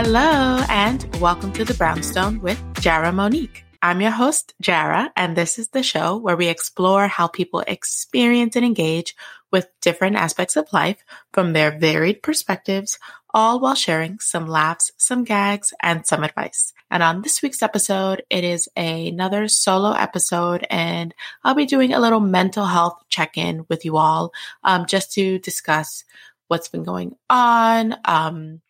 Hello, and welcome to the Brownstone with Jara Monique. I'm your host, Jara, and this is the show where we explore how people experience and engage with different aspects of life from their varied perspectives, all while sharing some laughs, some gags, and some advice. And on this week's episode, it is another solo episode, and I'll be doing a little mental health check in with you all um, just to discuss what's been going on, um,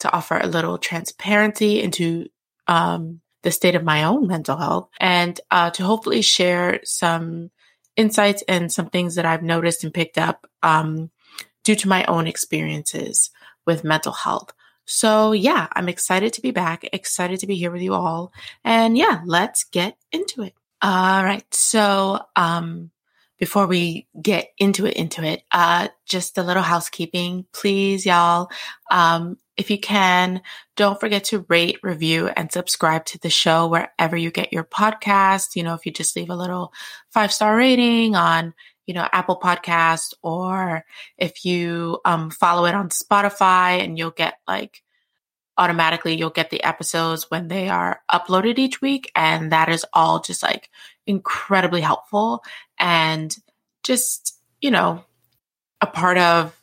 to offer a little transparency into um, the state of my own mental health, and uh, to hopefully share some insights and some things that I've noticed and picked up um, due to my own experiences with mental health. So, yeah, I'm excited to be back, excited to be here with you all. And yeah, let's get into it. All right. So, um, before we get into it, into it, uh, just a little housekeeping, please, y'all. Um, if you can, don't forget to rate, review, and subscribe to the show wherever you get your podcast. You know, if you just leave a little five star rating on, you know, Apple Podcast, or if you um, follow it on Spotify, and you'll get like automatically you'll get the episodes when they are uploaded each week, and that is all just like incredibly helpful and just you know a part of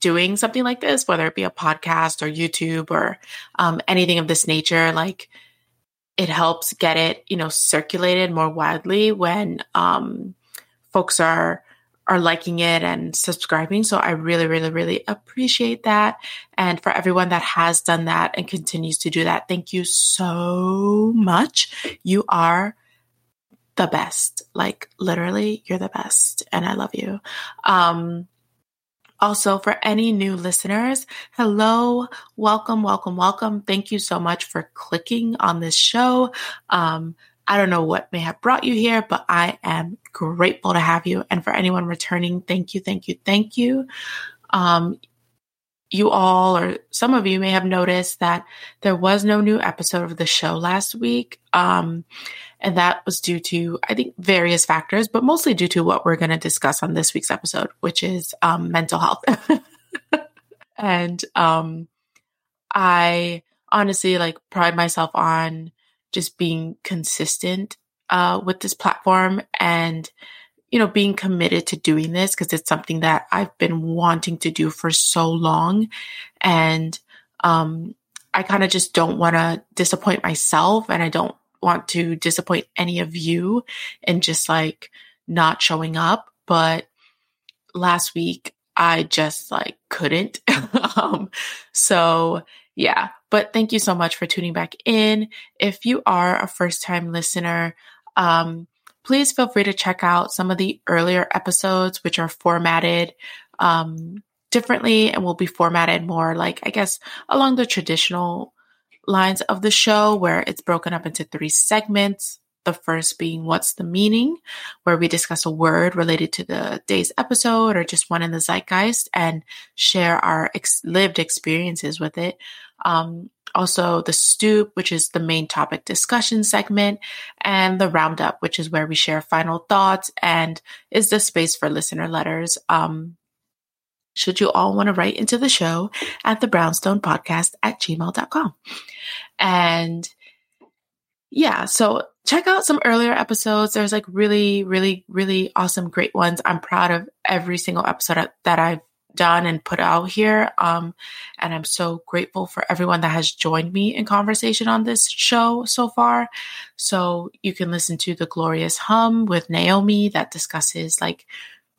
doing something like this, whether it be a podcast or YouTube or um, anything of this nature, like it helps get it, you know, circulated more widely when um, folks are are liking it and subscribing. So I really, really, really appreciate that. And for everyone that has done that and continues to do that, thank you so much. You are the best. Like literally, you're the best. And I love you. Um, also, for any new listeners, hello, welcome, welcome, welcome. Thank you so much for clicking on this show. Um, I don't know what may have brought you here, but I am grateful to have you. And for anyone returning, thank you, thank you, thank you. Um, you all, or some of you may have noticed that there was no new episode of the show last week. Um, and that was due to, I think, various factors, but mostly due to what we're going to discuss on this week's episode, which is um, mental health. and um, I honestly like pride myself on just being consistent uh, with this platform and you know being committed to doing this because it's something that I've been wanting to do for so long and um, I kind of just don't want to disappoint myself and I don't want to disappoint any of you and just like not showing up. But last week, I just like couldn't. um, so yeah, but thank you so much for tuning back in. If you are a first time listener, um, please feel free to check out some of the earlier episodes, which are formatted um, differently and will be formatted more like, I guess, along the traditional lines of the show where it's broken up into three segments. The first being What's the Meaning, where we discuss a word related to the day's episode or just one in the zeitgeist and share our ex- lived experiences with it. Um, also, the Stoop, which is the main topic discussion segment, and the Roundup, which is where we share final thoughts and is the space for listener letters. Um, should you all want to write into the show at the brownstone podcast at gmail.com. And yeah, so check out some earlier episodes. There's like really, really, really awesome, great ones. I'm proud of every single episode that I've done and put out here. Um, and I'm so grateful for everyone that has joined me in conversation on this show so far. So you can listen to The Glorious Hum with Naomi that discusses like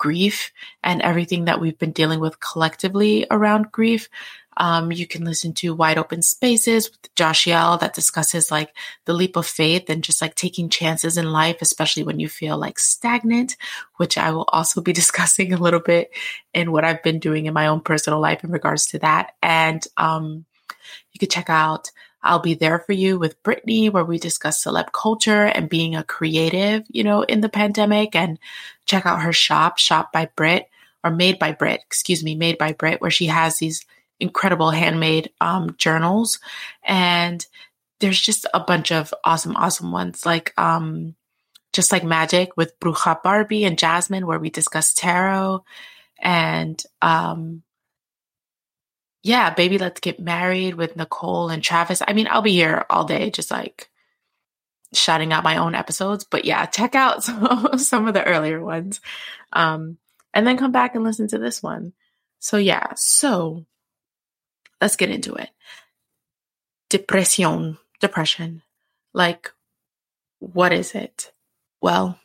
grief and everything that we've been dealing with collectively around grief. Um, you can listen to Wide Open Spaces with Joshiel that discusses like the leap of faith and just like taking chances in life, especially when you feel like stagnant, which I will also be discussing a little bit in what I've been doing in my own personal life in regards to that. And um, you could check out I'll be there for you with Brittany, where we discuss celeb culture and being a creative, you know, in the pandemic. And check out her shop, Shop by Brit, or Made by Brit, excuse me, Made by Brit, where she has these incredible handmade um, journals. And there's just a bunch of awesome, awesome ones like um, just like magic with Bruja Barbie and Jasmine, where we discuss tarot and um, yeah, baby, let's get married with Nicole and Travis. I mean, I'll be here all day, just like shouting out my own episodes. But yeah, check out some, some of the earlier ones. Um, and then come back and listen to this one. So yeah, so let's get into it. Depression, depression. Like, what is it? Well,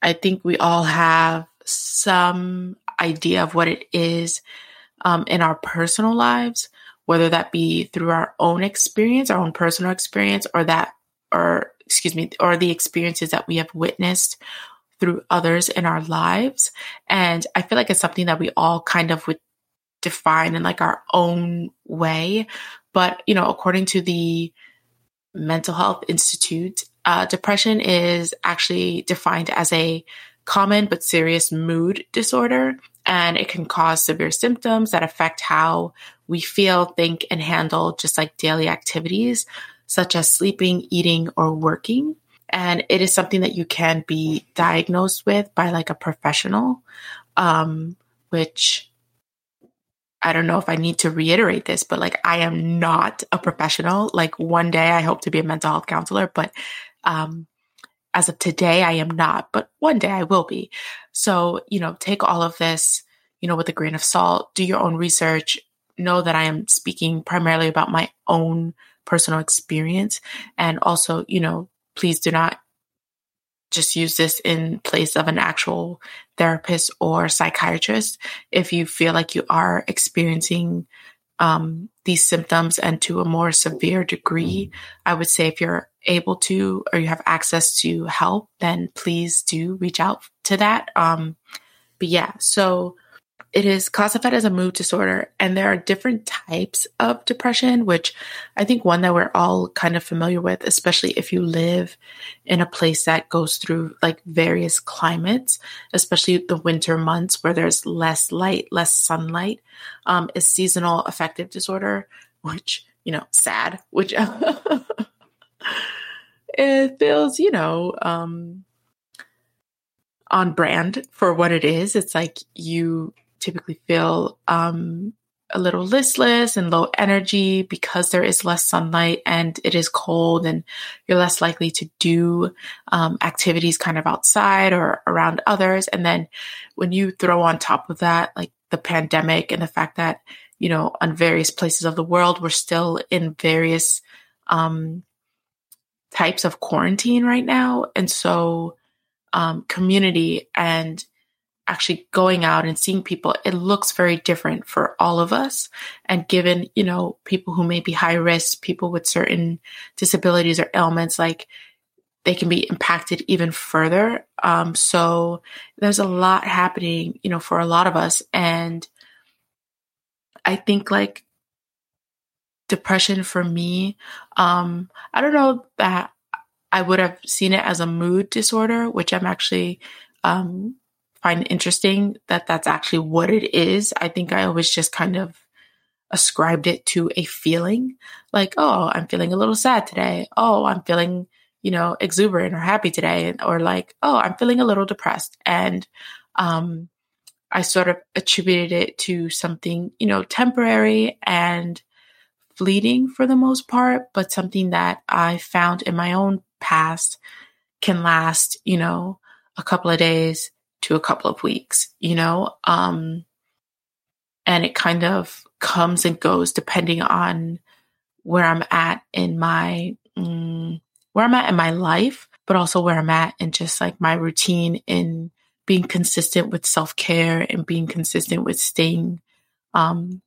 I think we all have some idea of what it is um, in our personal lives, whether that be through our own experience, our own personal experience, or that, or excuse me, or the experiences that we have witnessed through others in our lives. And I feel like it's something that we all kind of would define in like our own way. But, you know, according to the Mental Health Institute, uh, depression is actually defined as a common but serious mood disorder and it can cause severe symptoms that affect how we feel, think, and handle just like daily activities such as sleeping, eating, or working. And it is something that you can be diagnosed with by like a professional, um, which I don't know if I need to reiterate this, but like I am not a professional. Like one day I hope to be a mental health counselor, but um, as of today, I am not, but one day I will be. So, you know, take all of this, you know, with a grain of salt, do your own research, know that I am speaking primarily about my own personal experience. And also, you know, please do not just use this in place of an actual therapist or psychiatrist. If you feel like you are experiencing um, these symptoms and to a more severe degree, I would say if you're able to or you have access to help, then please do reach out to that. Um, but yeah, so it is classified as a mood disorder, and there are different types of depression, which I think one that we're all kind of familiar with, especially if you live in a place that goes through like various climates, especially the winter months where there's less light, less sunlight, um, is seasonal affective disorder, which, you know, sad, which it feels, you know, um, on brand for what it is. It's like you typically feel um, a little listless and low energy because there is less sunlight and it is cold and you're less likely to do um, activities kind of outside or around others. And then when you throw on top of that, like the pandemic and the fact that, you know, on various places of the world, we're still in various um, types of quarantine right now. And so um, community and actually going out and seeing people, it looks very different for all of us. And given, you know, people who may be high risk, people with certain disabilities or ailments, like they can be impacted even further. Um, so there's a lot happening, you know, for a lot of us. And I think like depression for me, um, I don't know that I would have seen it as a mood disorder, which I'm actually um, find interesting that that's actually what it is. I think I always just kind of ascribed it to a feeling like, oh, I'm feeling a little sad today. Oh, I'm feeling, you know, exuberant or happy today. Or like, oh, I'm feeling a little depressed. And um, I sort of attributed it to something, you know, temporary and fleeting for the most part, but something that I found in my own past can last, you know, a couple of days, to a couple of weeks, you know? Um, and it kind of comes and goes depending on where I'm at in my, mm, where I'm at in my life, but also where I'm at in just like my routine in being consistent with self care and being consistent with staying, um,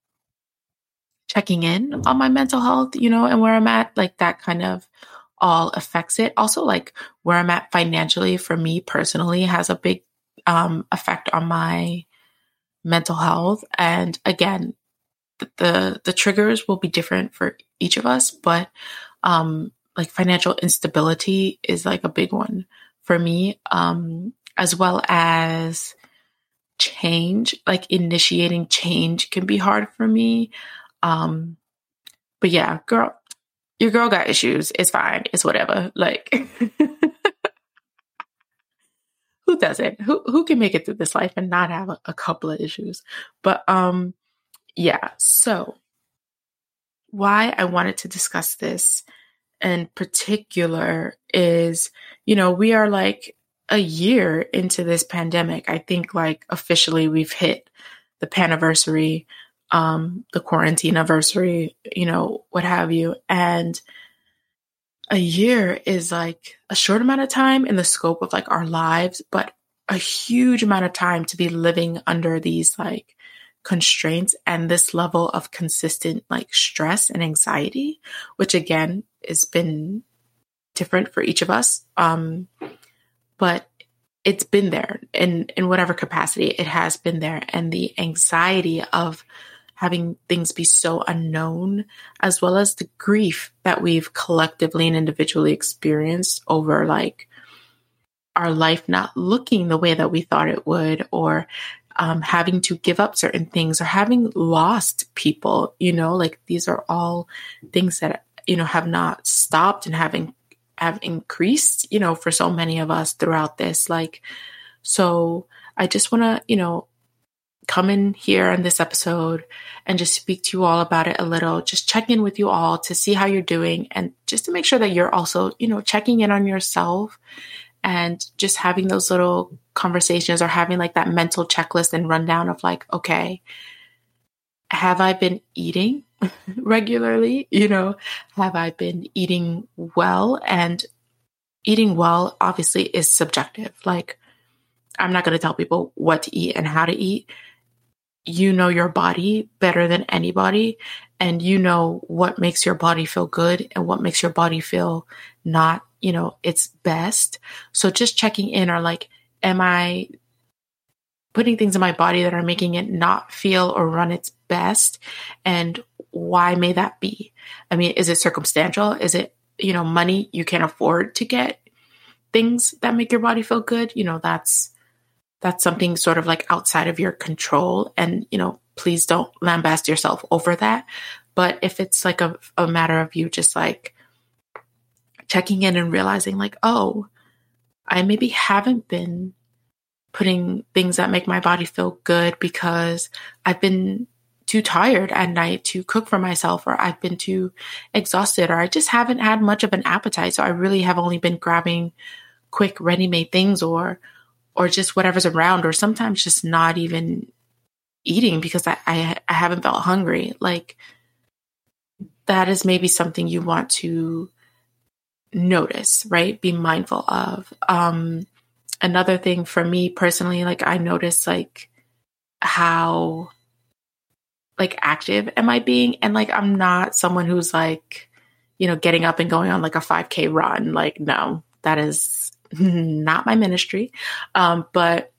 checking in on my mental health, you know, and where I'm at, like that kind of all affects it. Also, like where I'm at financially for me personally has a big um, effect on my mental health. And again, the the triggers will be different for each of us, but um, like financial instability is like a big one for me, um, as well as change. Like initiating change can be hard for me. Um, but yeah, girl, your girl got issues. It's fine. It's whatever. Like. who doesn't? Who who can make it through this life and not have a, a couple of issues? But um, yeah, so why I wanted to discuss this in particular is, you know, we are like a year into this pandemic. I think like officially we've hit the paniversary, um, the quarantine anniversary, you know, what have you. And a year is like a short amount of time in the scope of like our lives, but a huge amount of time to be living under these like constraints and this level of consistent like stress and anxiety, which again has been different for each of us. Um, but it's been there in in whatever capacity it has been there and the anxiety of having things be so unknown as well as the grief that we've collectively and individually experienced over like our life not looking the way that we thought it would or um, having to give up certain things or having lost people you know? Like these are all things that you know have not stopped and having have increased you know for so many of us throughout this. Like so i just want to you know come in here on this episode and just speak to you all about it a little, just check in with you all to see how you're doing and just to make sure that you're also, you know, checking in on yourself and just having those little conversations or having like that mental checklist and rundown of like, okay, have I been eating regularly? You know, have I been eating well? And eating well obviously is subjective. Like, I'm not going to tell people what to eat and how to eat you know your body better than anybody and you know what makes your body feel good and what makes your body feel not, you know, its best. So just checking in or like, am I putting things in my body that are making it not feel or run its best? And why may that be? I mean, is it circumstantial? Is it, you know, money you can't afford to get things that make your body feel good? You know, that's that's something sort of like outside of your control. And, you know, please don't lambast yourself over that. But if it's like a, a matter of you just like checking in and realizing, like, oh, I maybe haven't been putting things that make my body feel good because I've been too tired at night to cook for myself or I've been too exhausted or I just haven't had much of an appetite. So I really have only been grabbing quick ready made things or or just whatever's around, or sometimes just not even eating because I, I, I haven't felt hungry. Like that is maybe something you want to notice, right? Be mindful of. Um, another thing for me personally, like I notice like how like active am I being? And like I'm not someone who's like, you know, getting up and going on like a 5K run. Like, no, that is not my ministry. Um, but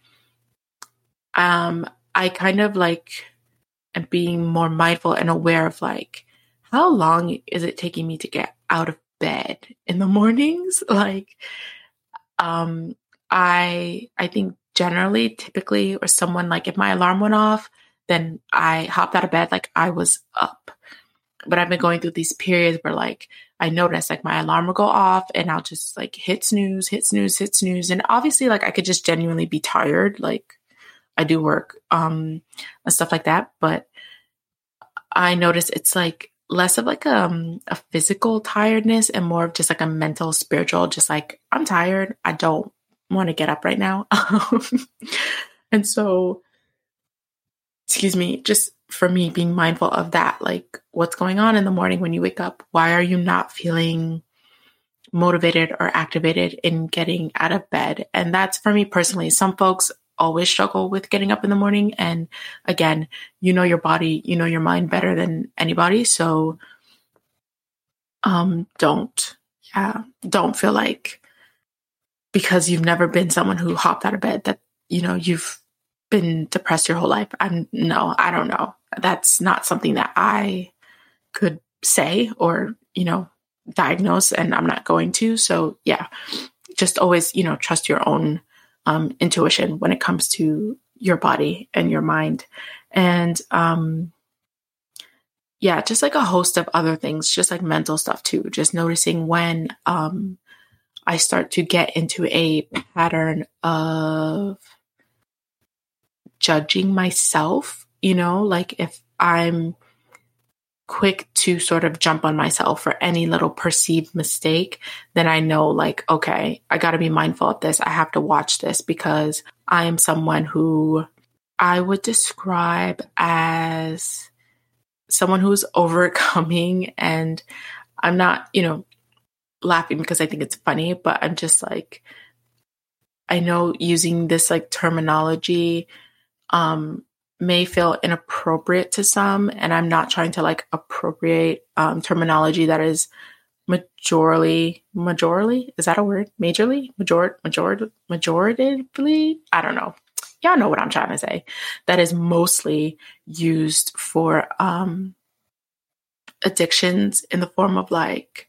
um, I kind of like am being more mindful and aware of like, how long is it taking me to get out of bed in the mornings? Like, um, I, I think generally, typically, or someone like if my alarm went off, then I hopped out of bed like I was up. But I've been going through these periods where like I notice like my alarm will go off and I'll just like hit snooze, hit snooze, hit snooze. And obviously like I could just genuinely be tired. Like I do work, um, and stuff like that. But I notice it's like less of like um a physical tiredness and more of just like a mental, spiritual, just like I'm tired. I don't want to get up right now. and so excuse me, just for me being mindful of that like what's going on in the morning when you wake up? Why are you not feeling motivated or activated in getting out of bed? And that's for me personally. Some folks always struggle with getting up in the morning. And again you know your body you know your mind better than anybody. So um don't yeah don't feel like because you've never been someone who hopped out of bed that you know you've been depressed your whole life. I'm no, I don't know. That's not something that I could say or, you know, diagnose and I'm not going to. So, yeah. Just always, you know, trust your own um, intuition when it comes to your body and your mind. And um yeah, just like a host of other things, just like mental stuff too. Just noticing when um I start to get into a pattern of judging myself, you know, like if I'm quick to sort of jump on myself for any little perceived mistake, then I know, like, okay, I got to be mindful of this. I have to watch this because I am someone who I would describe as someone who's overcoming and I'm not, you know, laughing because I think it's funny, but I'm just like, I know using this like terminology um, may feel inappropriate to some, and I'm not trying to like appropriate um, terminology that is majorly, majorly, is that a word? Majorly, major, major, majoritively? I don't know. Y'all know what I'm trying to say. That is mostly used for um, addictions in the form of like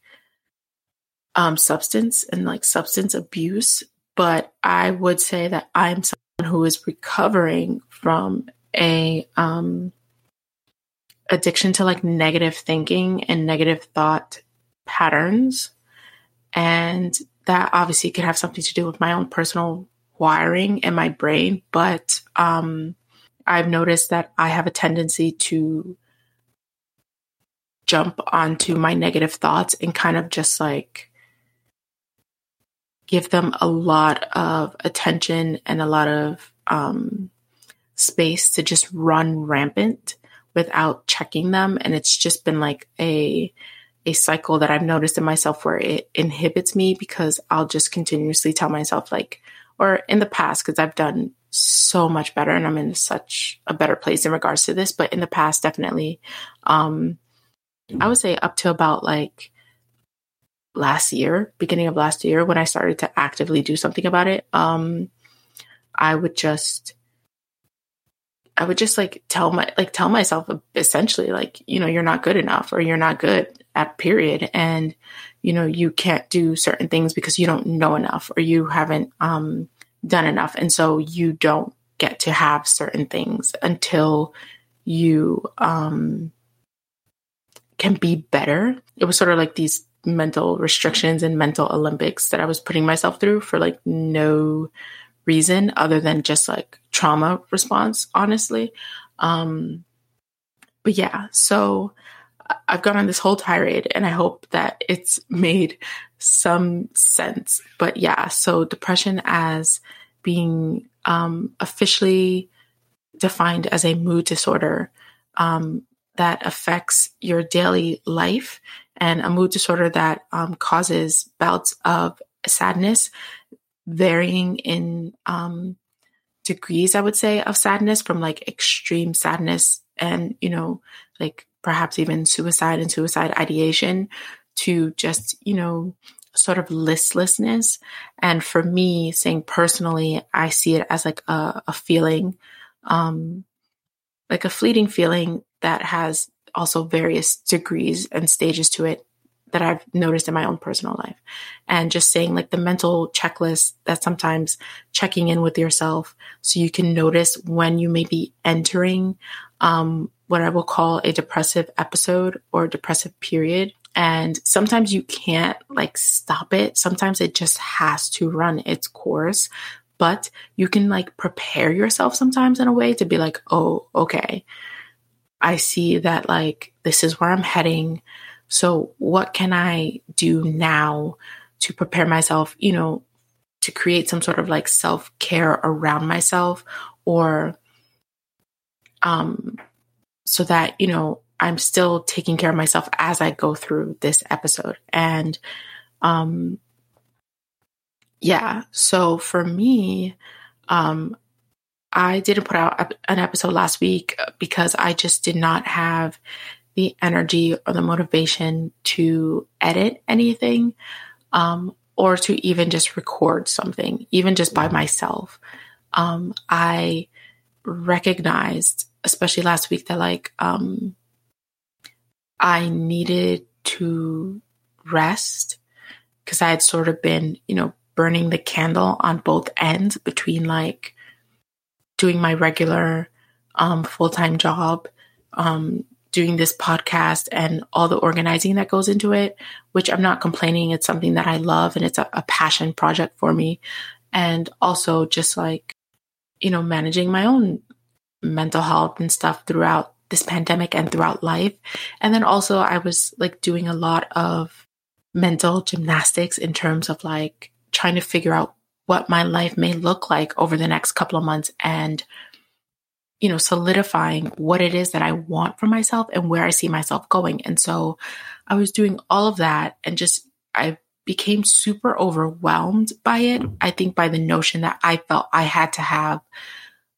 um, substance and like substance abuse. But I would say that I'm someone who is recovering from a um, addiction to like negative thinking and negative thought patterns. And that obviously could have something to do with my own personal wiring in my brain. But um, I've noticed that I have a tendency to jump onto my negative thoughts and kind of just like give them a lot of attention and a lot of um, space to just run rampant without checking them. And it's just been like a a cycle that I've noticed in myself where it inhibits me because I'll just continuously tell myself like, or in the past, because I've done so much better and I'm in such a better place in regards to this. But in the past, definitely, um, I would say up to about like last year, beginning of last year, when I started to actively do something about it, um, I would just I would just like tell my like tell myself essentially like you know you're not good enough or you're not good at period and you know you can't do certain things because you don't know enough or you haven't um done enough and so you don't get to have certain things until you um can be better. It was sort of like these mental restrictions and mental Olympics that I was putting myself through for like no reason other than just like trauma response, honestly. Um, but yeah, so I've gone on this whole tirade and I hope that it's made some sense. But yeah, so depression as being um, officially defined as a mood disorder um, that affects your daily life and a mood disorder that um, causes bouts of sadness varying in um, degrees, I would say, of sadness from like extreme sadness and, you know, like perhaps even suicide and suicide ideation to just, you know, sort of listlessness. And for me, saying personally, I see it as like a, a feeling, um, like a fleeting feeling that has also various degrees and stages to it that I've noticed in my own personal life. And just saying like the mental checklist that sometimes checking in with yourself so you can notice when you may be entering um, what I will call a depressive episode or depressive period. And sometimes you can't like stop it. Sometimes it just has to run its course. But you can like prepare yourself sometimes in a way to be like, oh, okay. I see that like this is where I'm heading so, what can I do now to prepare myself, you know, to create some sort of like self care around myself or um, so that, you know, I'm still taking care of myself as I go through this episode. And um, yeah, so for me, um, I didn't put out an episode last week because I just did not have the energy or the motivation to edit anything um, or to even just record something, even just by myself. Um, I recognized, especially last week, that like um, I needed to rest because I had sort of been, you know, burning the candle on both ends between like doing my regular um, full time job, um, doing this podcast and all the organizing that goes into it, which I'm not complaining. It's something that I love and it's a, a passion project for me. And also just like, you know, managing my own mental health and stuff throughout this pandemic and throughout life. And then also I was like doing a lot of mental gymnastics in terms of like trying to figure out what my life may look like over the next couple of months and you know solidifying what it is that I want for myself and where I see myself going. And so I was doing all of that and just I became super overwhelmed by it. I think by the notion that I felt I had to have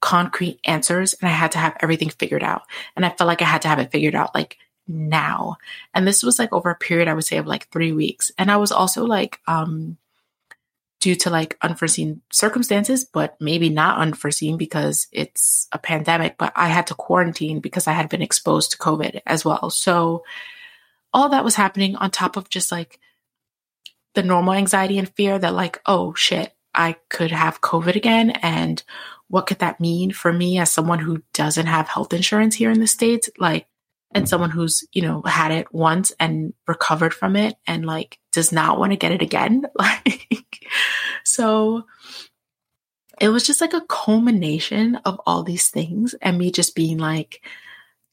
concrete answers and I had to have everything figured out. And I felt like I had to have it figured out like now. And this was like over a period, I would say, of like three weeks. And I was also like, um, due to like unforeseen circumstances, but maybe not unforeseen because it's a pandemic, but I had to quarantine because I had been exposed to COVID as well. So all that was happening on top of just like the normal anxiety and fear that, like, oh shit, I could have COVID again. And what could that mean for me as someone who doesn't have health insurance here in the States? Like, and someone who's, you know, had it once and recovered from it and like does not want to get it again. Like, so it was just like a culmination of all these things and me just being like,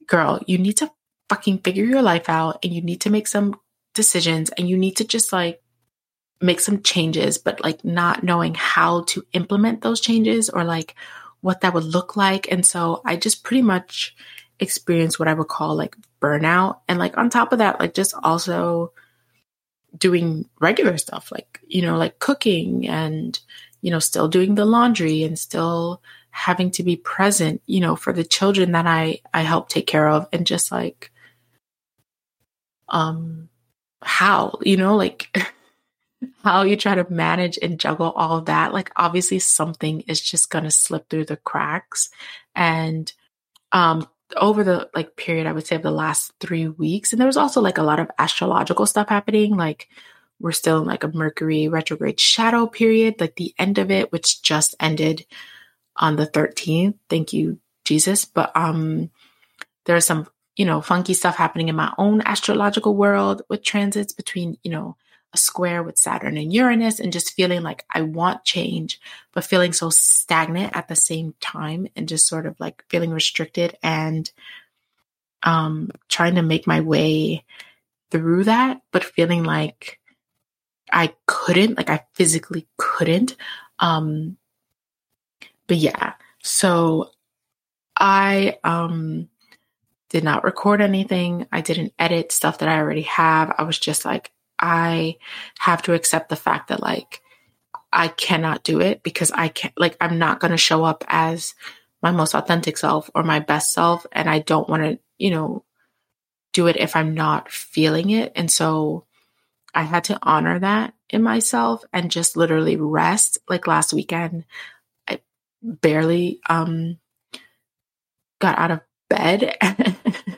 girl, you need to fucking figure your life out and you need to make some decisions and you need to just like make some changes, but like not knowing how to implement those changes or like what that would look like. And so I just pretty much experienced what I would call like burnout. And like on top of that, like just also doing regular stuff, like, you know, like cooking and, you know, still doing the laundry and still having to be present, you know, for the children that I, I help take care of and just like, um, how, you know, like how you try to manage and juggle all that, like obviously something is just gonna slip through the cracks. And um over the like period, I would say of the last three weeks, and there was also like a lot of astrological stuff happening. Like we're still in like a Mercury retrograde shadow period, like the end of it, which just ended on the 13th. Thank you, Jesus. But um there's some, you know, funky stuff happening in my own astrological world with transits between, you know, a square with Saturn and Uranus and just feeling like I want change, but feeling so stagnant at the same time and just sort of like feeling restricted and um, trying to make my way through that, but feeling like I couldn't, like I physically couldn't. Um, but yeah, so I um, did not record anything. I didn't edit stuff that I already have. I was just like, I have to accept the fact that like I cannot do it because I can't like I'm not going to show up as my most authentic self or my best self and I don't want to, you know, do it if I'm not feeling it. And so I had to honor that in myself and just literally rest. Like last weekend, I barely um got out of bed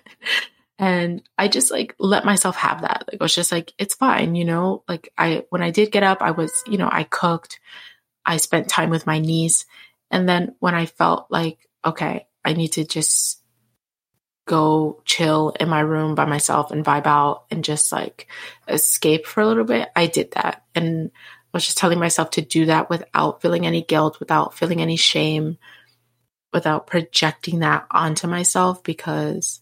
And I just like let myself have that. Like, I was just like, it's fine, you know? Like, I, when I did get up, I was, you know, I cooked, I spent time with my niece. And then when I felt like, okay, I need to just go chill in my room by myself and vibe out and just like escape for a little bit, I did that. And I was just telling myself to do that without feeling any guilt, without feeling any shame, without projecting that onto myself because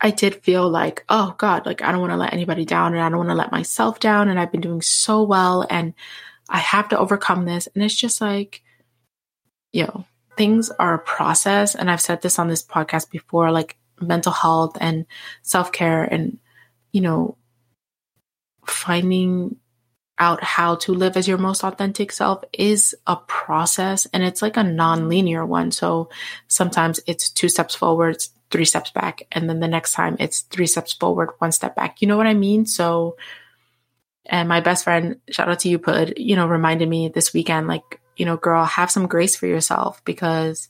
I did feel like, oh God, like I don't want to let anybody down and I don't want to let myself down. And I've been doing so well and I have to overcome this. And it's just like, you know, things are a process. And I've said this on this podcast before, like mental health and self care and, you know, finding out how to live as your most authentic self is a process and it's like a non-linear one. So sometimes it's two steps forward, three steps back. And then the next time it's three steps forward, one step back. You know what I mean? So, and my best friend, shout out to you, Pud, you know, reminded me this weekend, like, you know, girl, have some grace for yourself because,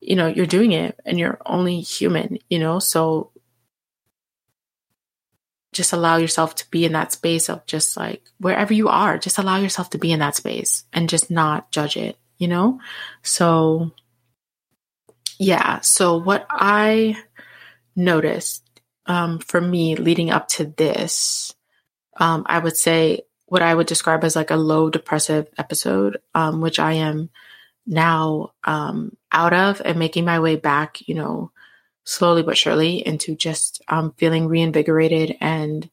you know, you're doing it and you're only human, you know? So just allow yourself to be in that space of just like wherever you are, just allow yourself to be in that space and just not judge it, you know? So, yeah. So, what I noticed um, for me leading up to this, um, I would say what I would describe as like a low depressive episode, um, which I am now um, out of and making my way back, you know, slowly but surely into just um, feeling reinvigorated and,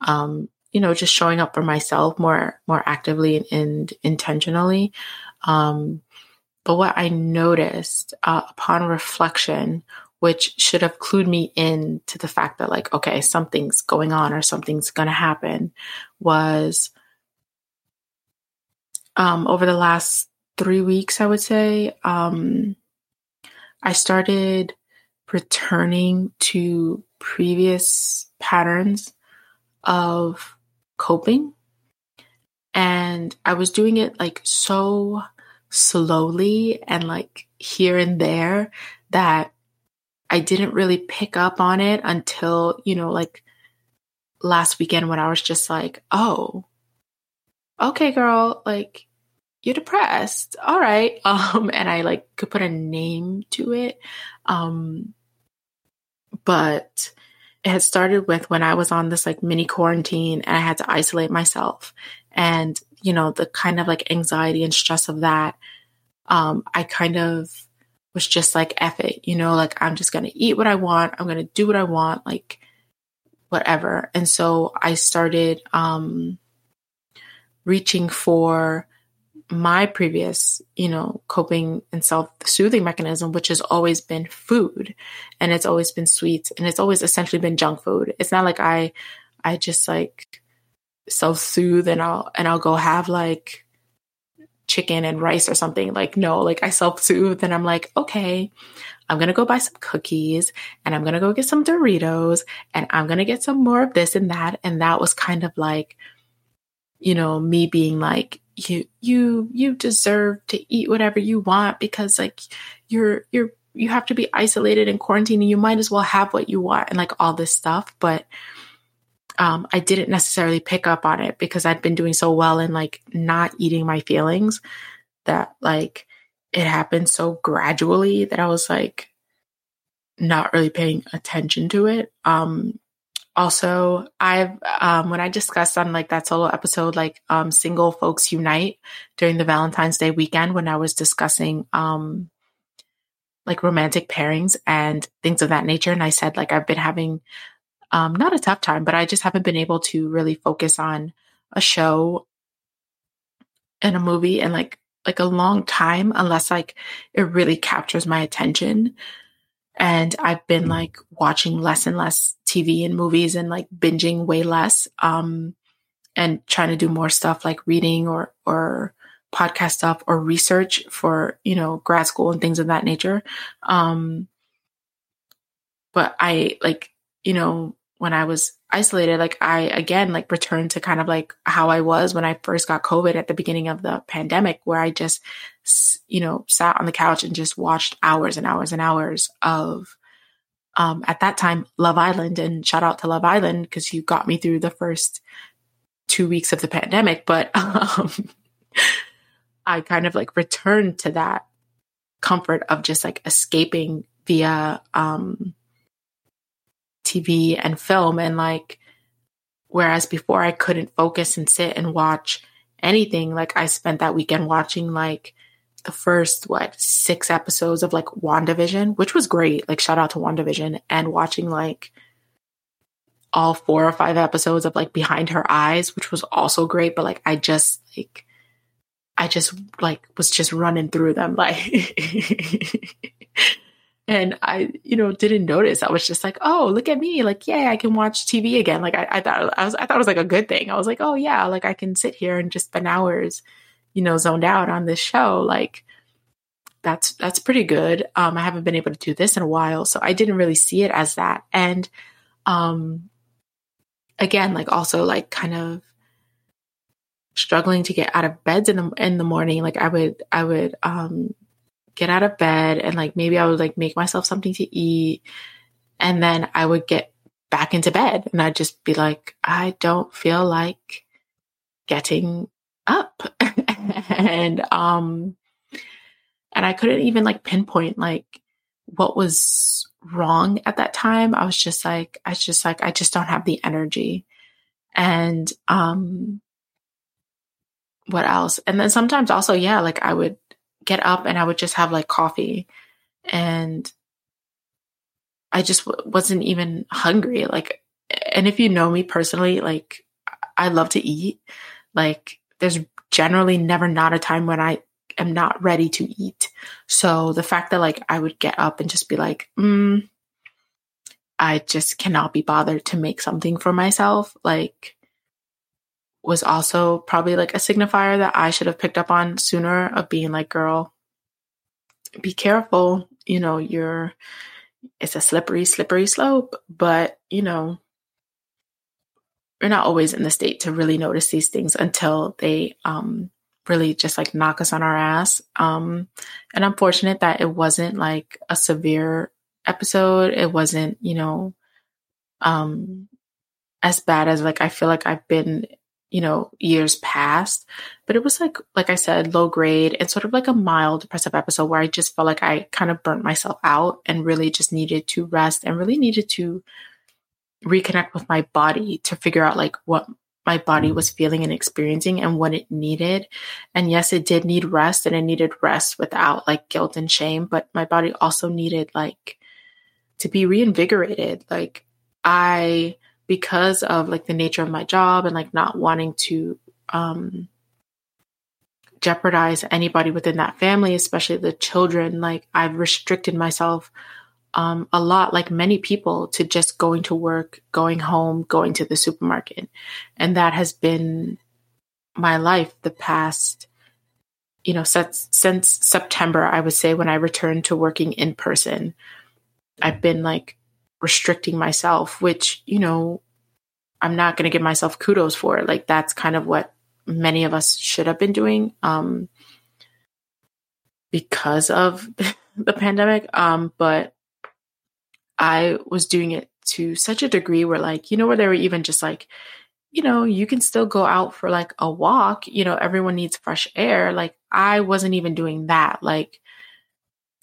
um, you know, just showing up for myself more, more actively and, and intentionally. Um, but what I noticed uh, upon reflection, which should have clued me in to the fact that, like, okay, something's going on or something's going to happen, was um, over the last three weeks, I would say, um, I started returning to previous patterns of coping. And I was doing it like so slowly and like here and there that I didn't really pick up on it until, you know, like last weekend when I was just like, oh, okay, girl, like you're depressed. All right. Um, and I like could put a name to it. Um, but it had started with when I was on this like mini quarantine and I had to isolate myself and, you know, the kind of like anxiety and stress of that. Um, I kind of was just like, F it, you know, like I'm just going to eat what I want. I'm going to do what I want, like whatever. And so I started, um, reaching for my previous, you know, coping and self soothing mechanism, which has always been food and it's always been sweets and it's always essentially been junk food. It's not like I, I just like self soothe and I'll, and I'll go have like chicken and rice or something. Like, no, like I self soothe and I'm like, okay, I'm to go buy some cookies and I'm to go get some Doritos and I'm to get some more of this and that. And that was kind of like, you know, me being like, you you you deserve to eat whatever you want because like you're you're you have to be isolated and quarantined and you might as well have what you want and like all this stuff but um I didn't necessarily pick up on it because I'd been doing so well in like not eating my feelings that like it happened so gradually that I was like not really paying attention to it. Um also i've um, when i discussed on like that solo episode like um, single folks unite during the valentine's day weekend when i was discussing um like romantic pairings and things of that nature and i said like i've been having um not a tough time but i just haven't been able to really focus on a show and a movie and like like a long time unless like it really captures my attention. And I've been like watching less and less TV and movies and like binging way less um and trying to do more stuff like reading or or podcast stuff or research for you know grad school and things of that nature. Um but I like you know when I was isolated, like I again like returned to kind of like how I was when I first got COVID at the beginning of the pandemic, where I just you know sat on the couch and just watched hours and hours and hours of um at that time Love Island. And shout out to Love Island because you got me through the first two weeks of the pandemic, but um I kind of like returned to that comfort of just like escaping via um TV and film and like whereas before I couldn't focus and sit and watch anything like I spent that weekend watching like the first what six episodes of like WandaVision which was great. Like shout out to WandaVision and watching like all four or five episodes of like Behind Her Eyes which was also great but like I just like I just like was just running through them like and I, you know, didn't notice. I was just like, oh, look at me. Like, yeah, I can watch TV again. Like I, I thought I was I thought it was like a good thing. I was like, oh yeah, like I can sit here and just spend hours, you know, zoned out on this show. Like that's that's pretty good. Um, I haven't been able to do this in a while. So I didn't really see it as that. And um again, like also like kind of struggling to get out of beds in the in the morning. Like I would I would um get out of bed and like maybe I would like make myself something to eat and then I would get back into bed and I'd just be like, I don't feel like getting up. and um and I couldn't even like pinpoint like what was wrong at that time. I was just like, I was just like, I just don't have the energy. And um what else? And then sometimes also, yeah, like I would get up and I would just have like coffee and I just w- wasn't even hungry. Like, and if you know me personally, like I love to eat. Like there's generally never not a time when I am not ready to eat. So the fact that like I would get up and just be like, mm, I just cannot be bothered to make something for myself, like was also probably like a signifier that I should have picked up on sooner of being like, girl, be careful. You know, you're, it's a slippery, slippery slope, but you know, we're not always in the state to really notice these things until they um, really just like knock us on our ass. Um, and I'm fortunate that it wasn't like a severe episode. It wasn't, you know, um, as bad as like I feel like I've been, you know, years past. But it was like, like I said, low grade and sort of like a mild depressive episode where I just felt like I kind of burnt myself out and really just needed to rest and really needed to reconnect with my body to figure out like what my body was feeling and experiencing and what it needed. And yes, it did need rest and it needed rest without like guilt and shame, but my body also needed like to be reinvigorated. Like I, because of like the nature of my job and like not wanting to, um, jeopardize anybody within that family, especially the children, like I've restricted myself um, a lot, like many people, to just going to work, going home, going to the supermarket. And that has been my life the past, you know, since, since September, I would say, when I returned to working in person. I've been like restricting myself, which, you know, I'm not going to give myself kudos for. Like, that's kind of what many of us should have been doing um, because of the pandemic. Um, but I was doing it to such a degree where like, you know, where they were even just like, you know, you can still go out for like a walk, you know, everyone needs fresh air. Like I wasn't even doing that. Like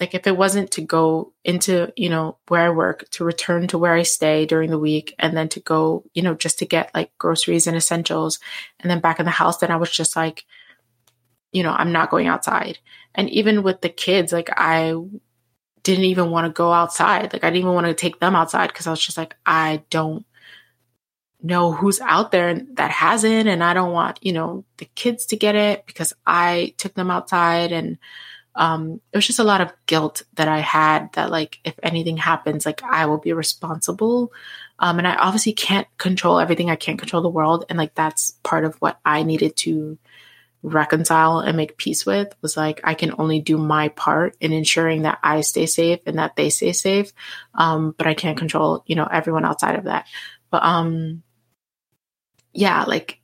like if it wasn't to go into, you know, where I work, to return to where I stay during the week and then to go, you know, just to get like groceries and essentials and then back in the house, then I was just like, you know, I'm not going outside. And even with the kids, like I didn't even want to go outside. Like I didn't even want to take them outside because I was just like, I don't know who's out there that hasn't. And I don't want, you know, the kids to get it because I took them outside and um it was just a lot of guilt that I had that like if anything happens, like I will be responsible. Um and I obviously can't control everything. I can't control the world. And like that's part of what I needed to reconcile and make peace with was like I can only do my part in ensuring that I stay safe and that they stay safe. Um, but I can't control, you know, everyone outside of that. But um yeah, like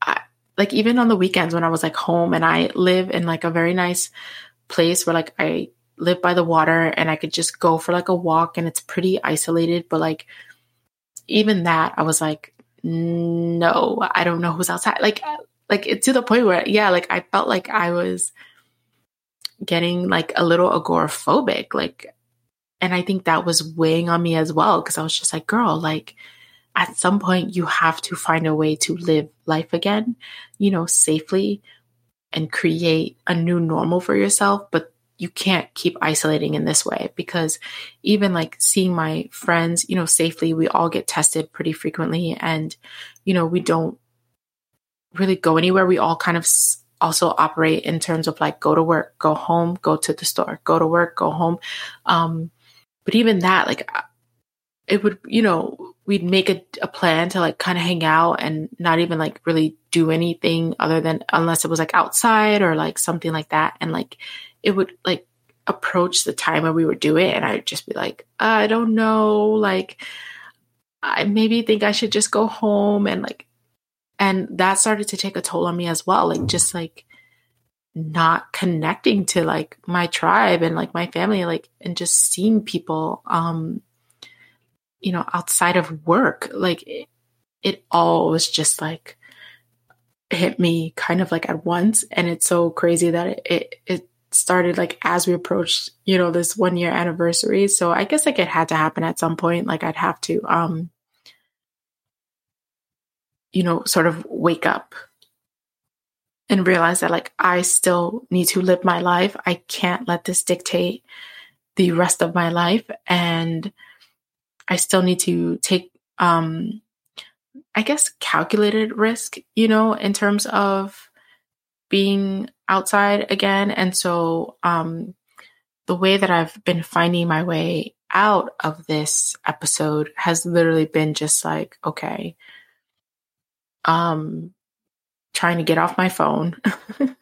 I like even on the weekends when I was like home and I live in like a very nice place where like I live by the water and I could just go for like a walk and it's pretty isolated, but like even that I was like no, I don't know who's outside. Like uh, like it, to the point where yeah like i felt like i was getting like a little agoraphobic like and i think that was weighing on me as well because i was just like girl like at some point you have to find a way to live life again you know safely and create a new normal for yourself but you can't keep isolating in this way because even like seeing my friends you know safely we all get tested pretty frequently and you know we don't really go anywhere. We all kind of also operate in terms of like go to work, go home, go to the store, go to work, go home. Um, but even that, like, it would, you know, we'd make a, a plan to like kind of hang out and not even like really do anything other than unless it was like outside or like something like that. And like it would like approach the time where we would do it and I'd just be like, I don't know, like I maybe think I should just go home and like and that started to take a toll on me as well like just like not connecting to like my tribe and like my family like and just seeing people um you know outside of work like it, it all was just like hit me kind of like at once and it's so crazy that it, it, it started like as we approached you know this one year anniversary so i guess like it had to happen at some point like i'd have to um you know, sort of wake up. and realize that like I still need to live my life. I can't let this dictate the rest of my life and I still need to take um I guess calculated risk, you know, in terms of being outside again. And so um the way that I've been finding my way out of this episode has literally been just like, okay, um trying to get off my phone. I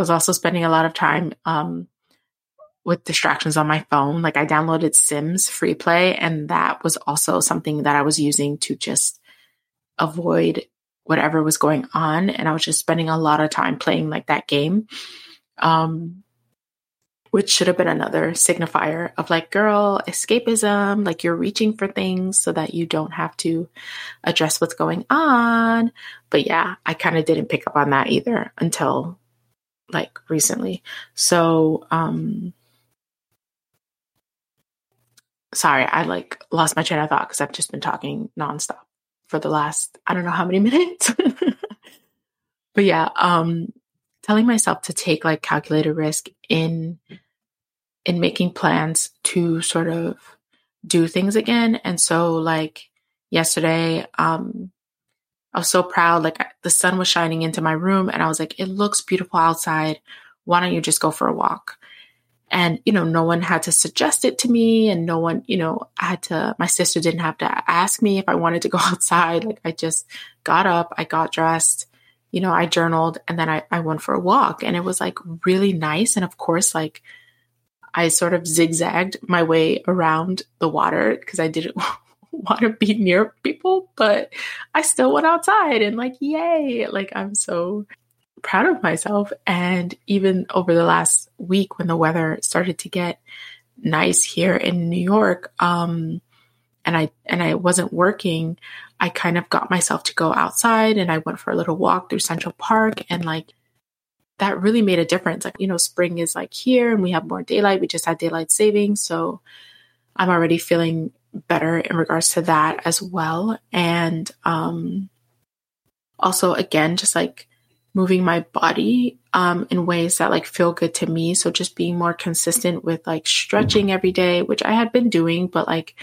was also spending a lot of time um, with distractions on my phone. Like I downloaded Sims Free Play, and that was also something that I was using to just avoid whatever was going on. And I was just spending a lot of time playing like that game. Um, which should have been another signifier of like, girl, escapism, like you're reaching for things so that you don't have to address what's going on. But yeah, I kind of didn't pick up on that either until like recently. So, um, sorry, I like lost my train of thought because I've just been talking nonstop for the last, I don't know how many minutes. but yeah, um, telling myself to take like calculated risk in in making plans to sort of do things again. And so like yesterday, um, I was so proud. Like the sun was shining into my room and I was like, it looks beautiful outside. Why don't you just go for a walk? And, you know, no one had to suggest it to me and no one, you know, I had to, my sister didn't have to ask me if I wanted to go outside. Like I just got up, I got dressed, you know, I journaled and then I, I went for a walk and it was like really nice. And of course, like I sort of zigzagged my way around the water because I didn't want to be near people, but I still went outside and like, yay! Like, I'm so proud of myself. And even over the last week, when the weather started to get nice here in New York, um, and I and I wasn't working, I kind of got myself to go outside and I went for a little walk through Central Park and like that really made a difference. Like, you know, spring is like here and we have more daylight. We just had daylight savings. So I'm already feeling better in regards to that as well. And um, also, again, just like moving my body um, in ways that like feel good to me. So just being more consistent with like stretching every day, which I had been doing, but like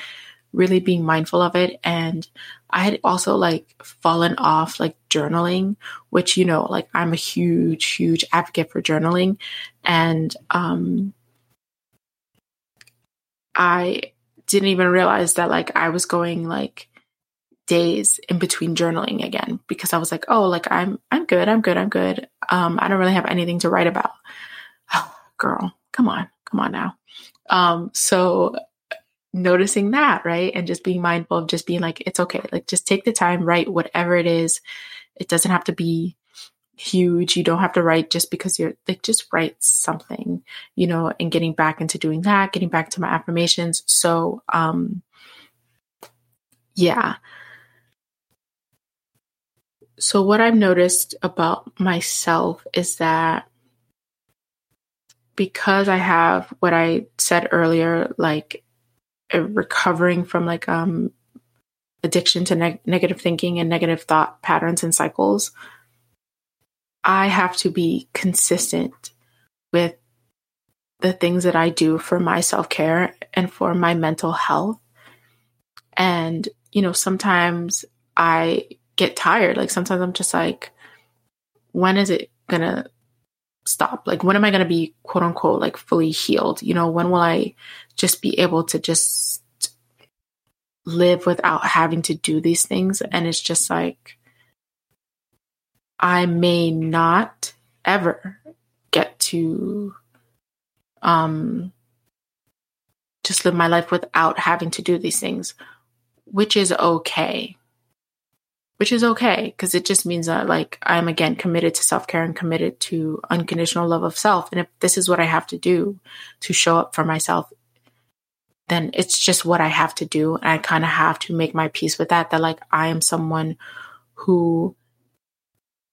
really being mindful of it. And I had also like fallen off like journaling, which, you know, like I'm a huge, huge advocate for journaling. And, um, I didn't even realize that like I was going like days in between journaling again because I was like, oh, like I'm, I'm good. I'm good. I'm good. Um, I don't really have anything to write about. Oh, girl, come on, come on now. Um, so noticing that, right? And just being mindful of just being like, it's okay. Like, just take the time, write whatever it is. It doesn't have to be huge. You don't have to write just because you're like, just write something, you know, and getting back into doing that, getting back to my affirmations. So, um, yeah. So, what I've noticed about myself is that because I have what I said earlier, like recovering from like um addiction to neg- negative thinking and negative thought patterns and cycles i have to be consistent with the things that i do for my self-care and for my mental health. And you know sometimes i get tired like sometimes i'm just like when is it gonna stop? Like, when am I to be quote unquote like fully healed? You know, when will I just be able to just live without having to do these things? And it's just like, I may not ever get to um just live my life without having to do these things, which is okay which is okay because it just means that like I'm again committed to self care and committed to unconditional love of self. And if this is what I have to do to show up for myself, then it's just what I have to do. And I kind of have to make my peace with that, that like I am someone who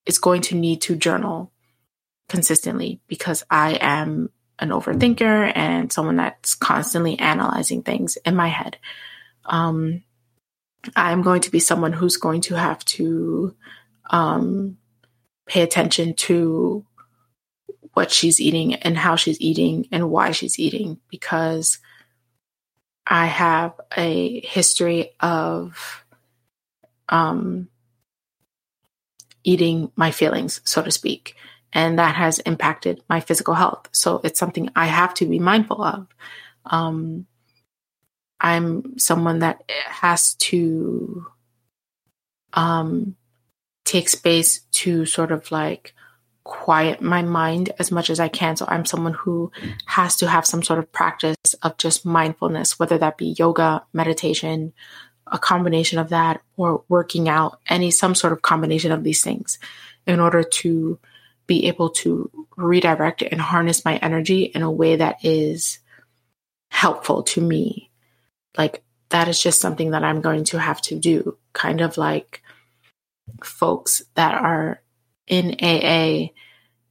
is going to need to journal consistently because I am an overthinker and someone that's constantly analyzing things in my head. Um, I'm going to be someone who's going to have to um, pay attention to what she's eating and how she's eating and why she's eating because I have a history of um, eating my feelings, so to speak. And that has impacted my physical health. So it's something I have to be mindful of. Um, I'm someone that has to um, take space to sort of like quiet my mind as much as I can. So I'm someone who has to have some sort of practice of just mindfulness, whether that be yoga, meditation, a combination of that, or working out, any some sort of combination of these things in order to be able to redirect and harness my energy in a way that is helpful to me. Like that is just something that I'm going to have to do. Kind of like folks that are in AA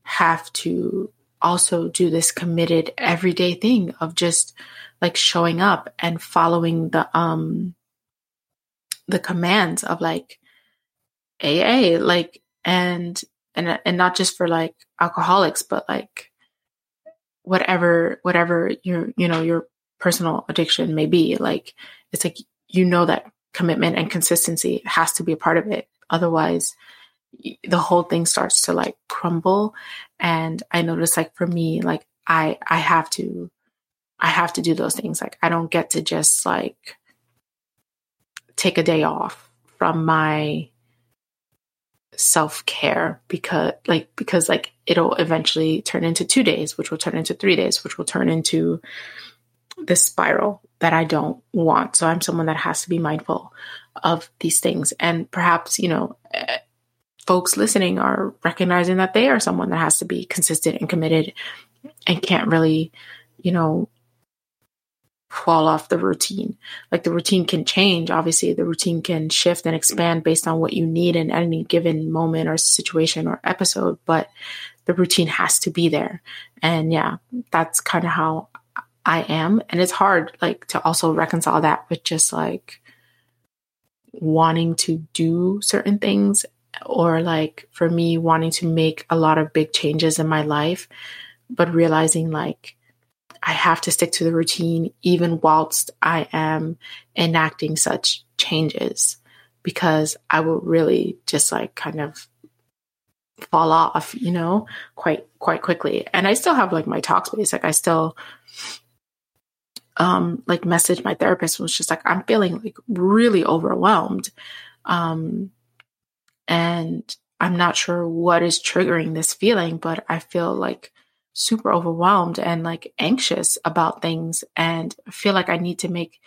have to also do this committed everyday thing of just like showing up and following the um the commands of like AA like and and and not just for like alcoholics but like whatever whatever your you know your personal addiction may be like it's like you know that commitment and consistency has to be a part of it. Otherwise the whole thing starts to like crumble. And i notice like for me like i i have to i have to do those things. Like i don't get to just like take a day off from my self-care because like because like it'll eventually turn into 2 days which will turn into 3 days which will turn into this spiral that I don't want so I'm someone that has to be mindful of these things and perhaps you know eh, folks listening are recognizing that they are someone that has to be consistent and committed and can't really, you know, fall off the routine. Like the routine can change. Obviously, the routine can shift and expand based on what you need in any given moment or situation or episode, but the routine has to be there. And yeah, that's kind of how I am. And it's hard, like, to also reconcile that with just like wanting to do certain things or like for me wanting to make a lot of big changes in my life, but realizing like I have to stick to the routine even whilst I am enacting such changes because I will really just like kind of fall off, you know, quite quite quickly. And I still have like my Talkspace. Like I still um like message my therapist was just like I'm feeling like really overwhelmed. Um and I'm not sure what is triggering this feeling, but I feel like super overwhelmed and like anxious about things and feel like I need to make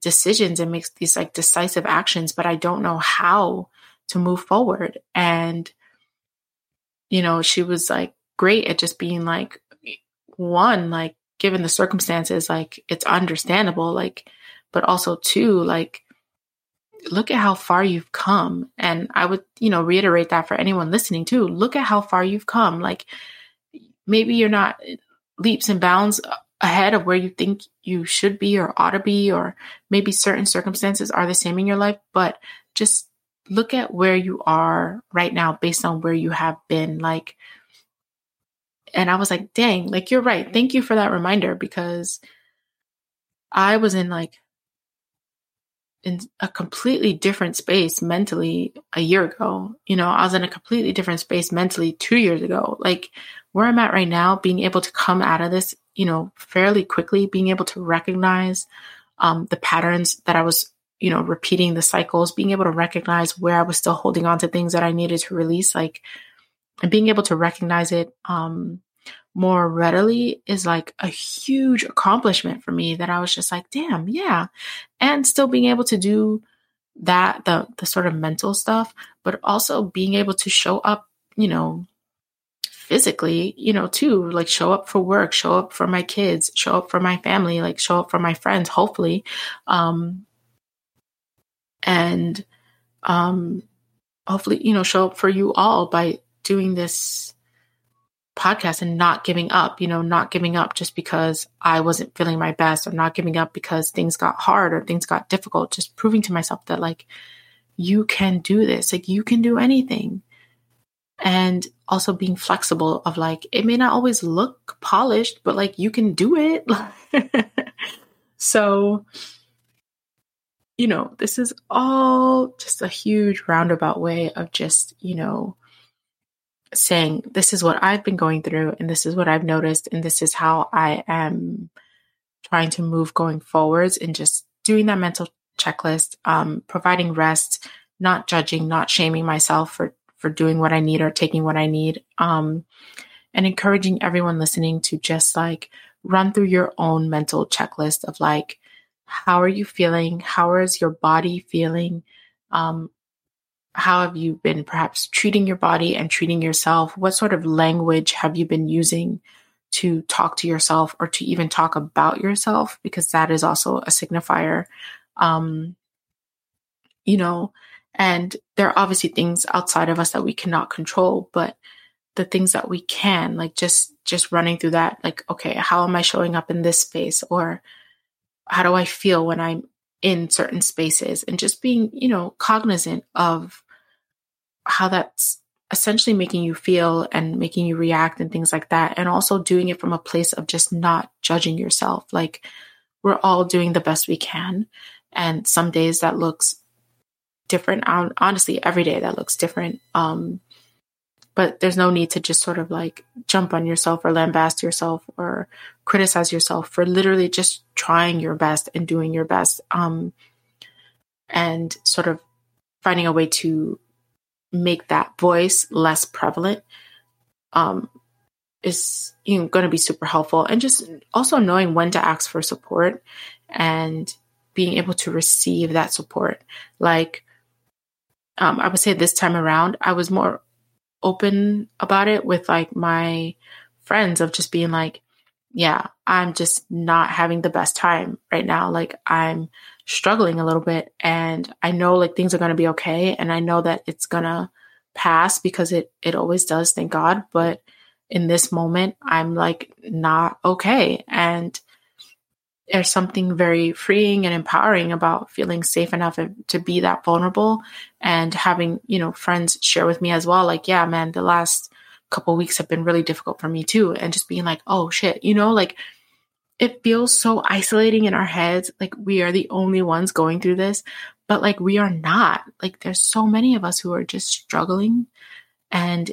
decisions and make these like decisive actions, but I don't know how to move forward. And, you know, she was like great at just being like, one, like, given the circumstances, like, it's understandable, like, but also two, like, look at how far you've come. And I would, you know, reiterate that for anyone listening too. Look at how far you've come. Like maybe you're not eh, leaps and bounds uh, ahead of where you think you should be or ought to be, or maybe certain circumstances are the same in your life, but just look at where you are right now based on where you have been. Like, and I was like, dang, like you're right. Thank you for that reminder because I was in like in a completely different space mentally a year ago. You know, I was in a completely different space mentally two years ago. Like where I'm at right now, being able to come out of this, you know, fairly quickly, being able to recognize um, the patterns that I was, you know, repeating the cycles, being able to recognize where I was still holding on to things that I needed to release, like, and being able to recognize it um, more readily is like a huge accomplishment for me that I was just like, damn, yeah. And still being able to do that, the the sort of mental stuff, but also being able to show up, you know, physically, you know, too, like show up for work, show up for my kids, show up for my family, like show up for my friends, hopefully. Um and um hopefully, you know, show up for you all by doing this podcast and not giving up, you know, not giving up just because I wasn't feeling my best or not giving up because things got hard or things got difficult, just proving to myself that like you can do this, like you can do anything. and also being flexible of like it may not always look polished but like you can do it so you know this is all just a huge roundabout way of just you know saying this is what i've been going through and this is what i've noticed and this is how i am trying to move going forwards and just doing that mental checklist um, providing rest not judging not shaming myself for for doing what I need or taking what I need. Um, and encouraging everyone listening to just like run through your own mental checklist of like, how are you feeling? How is your body feeling? Um, how have you been perhaps treating your body and treating yourself? What sort of language have you been using to talk to yourself or to even talk about yourself? Because that is also a signifier. Um, you know, and there are obviously things outside of us that we cannot control, but the things that we can, like just just running through that, like, okay, how am I showing up in this space? Or how do I feel when I'm in certain spaces? And just being, you know, cognizant of how that's essentially making you feel and making you react and things like that. And also doing it from a place of just not judging yourself. Like we're all doing the best we can. And some days that looks different. Honestly, every day that looks different. Um, but there's no need to just sort of like jump on yourself or lambast yourself or criticize yourself for literally just trying your best and doing your best. Um, and sort of finding a way to make that voice less prevalent um, is you know, going to be super helpful. And just also knowing when to ask for support and being able to receive that support. Like, um, I would say this time around, I was more open about it with like my friends of just being like, yeah, I'm just not having the best time right now. Like I'm struggling a little bit and I know like things are going to be okay. And I know that it's going to pass because it, it always does. Thank God. But in this moment, I'm like not okay. And there's something very freeing and empowering about feeling safe enough to be that vulnerable and having you know friends share with me as well like yeah man the last couple weeks have been really difficult for me too and just being like oh shit you know like it feels so isolating in our heads like we are the only ones going through this but like we are not like there's so many of us who are just struggling and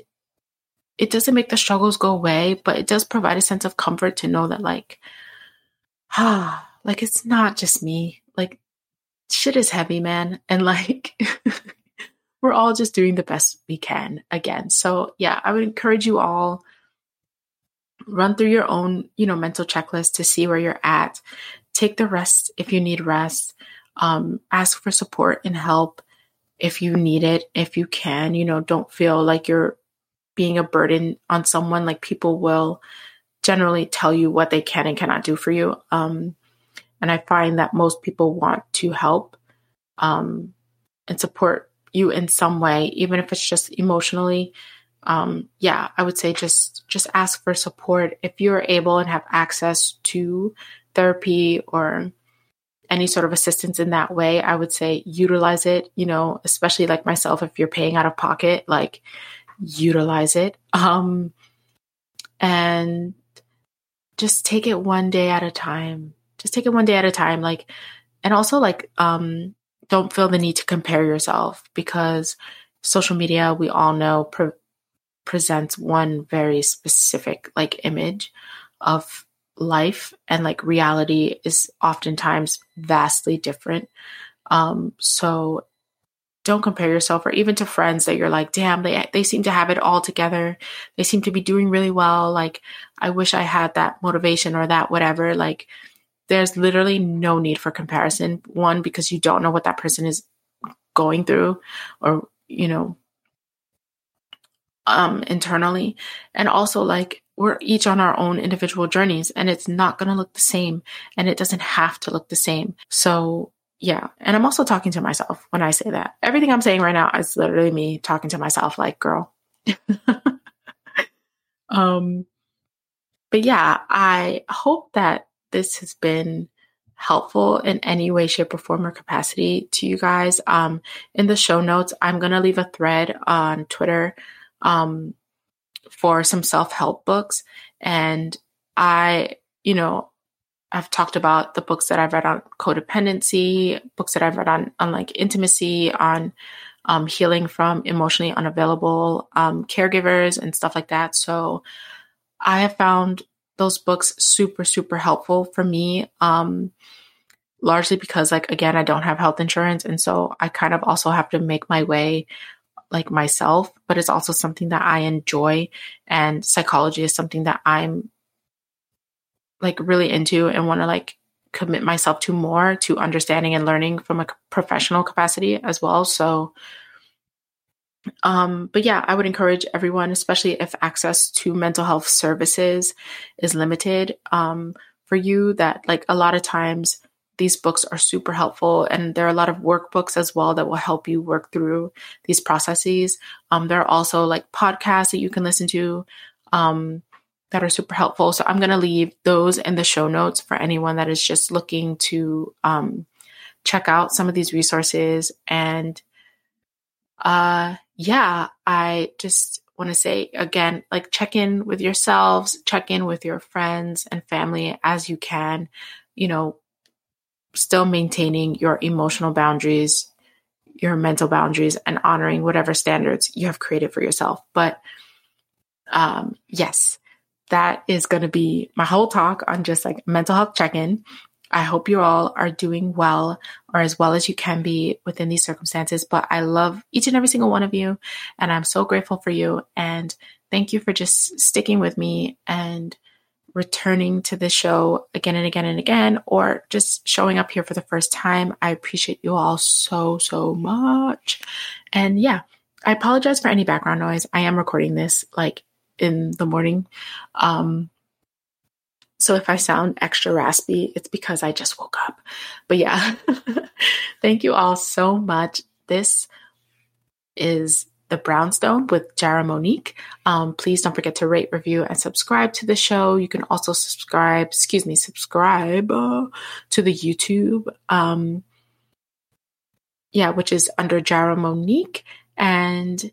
it doesn't make the struggles go away but it does provide a sense of comfort to know that like ah, like it's not just me. Like shit is heavy, man. And like we're all just doing the best we can again. So yeah, I would encourage you all run through your own, you know, mental checklist to see where you're at. Take the rest if you need rest. Um, ask for support and help if you need it, if you can. You know, don't feel like you're being a burden on someone. Like people will generally tell you what they can and cannot do for you. Um, and I find that most people want to help um, and support you in some way, even if it's just emotionally. Um, yeah, I would say just just ask for support if you're able and have access to therapy or any sort of assistance in that way. I would say utilize it. You know, especially like myself, if you're paying out of pocket, like utilize it. Um, and just take it one day at a time. Just take it one day at a time. Like, and also like, um, don't feel the need to compare yourself because social media, we all know, pre- presents one very specific like image of life and like reality is oftentimes vastly different. Um, so don't compare yourself or even to friends that you're like, damn, they they seem to have it all together. They seem to be doing really well. Like, I wish I had that motivation or that whatever. Like, there's literally no need for comparison. One, because you don't know what that person is going through or, you know, um internally. And also like we're each on our own individual journeys and it's not going to look the same and it doesn't have to look the same. So yeah. And I'm also talking to myself when I say that. Everything I'm saying right now is literally me talking to myself, like, girl. um, but yeah, I hope that this has been helpful in any way, shape, or form or capacity to you guys. Um, in the show notes, I'm going to leave a thread on Twitter um, for some self help books. And I, you know, I've talked about the books that I've read on codependency, books that I've read on, on like intimacy, on um, healing from emotionally unavailable um, caregivers and stuff like that. So I have found those books super, super helpful for me. Um, largely because, like, again, I don't have health insurance. And so I kind of also have to make my way like myself, but it's also something that I enjoy. And psychology is something that I'm like really into and want to like commit myself to more to understanding and learning from a professional capacity as well. So, um, but yeah, I would encourage everyone, especially if access to mental health services is limited, um, for you that like a lot of times these books are super helpful and there are a lot of workbooks as well that will help you work through these processes. Um, there are also like podcasts that you can listen to um, that are super helpful. So i'm going to leave those in the show notes for anyone that is just looking to um, check out some of these resources and uh, yeah i just want to say again like check in with yourselves check in with your friends and family as you can you know still maintaining your emotional boundaries, your mental boundaries, and honoring whatever standards you have created for yourself. But um, yes, that is going to be my whole talk on just like mental health check in. I hope you all are doing well or as well as you can be within these circumstances. But I love each and every single one of you. And I'm so grateful for you. And thank you for just sticking with me and returning to the show again and again and again, or just showing up here for the first time. I appreciate you all so, so much. And yeah, I apologize for any background noise. I am recording this like in the morning. Um, so if I sound extra raspy, it's because I just woke up. But yeah, thank you all so much. This is the Brownstone with Jara Monique. Um, please don't forget to rate, review, and subscribe to the show. You can also subscribe, excuse me, subscribe uh, to the YouTube. Um, yeah, which is under Jara Monique. And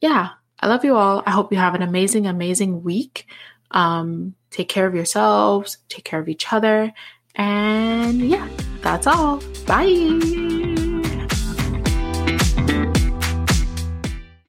yeah, I love you all. I hope you have an amazing, amazing week. Um, take care of yourselves, take care of each other. And yeah, that's all. Bye.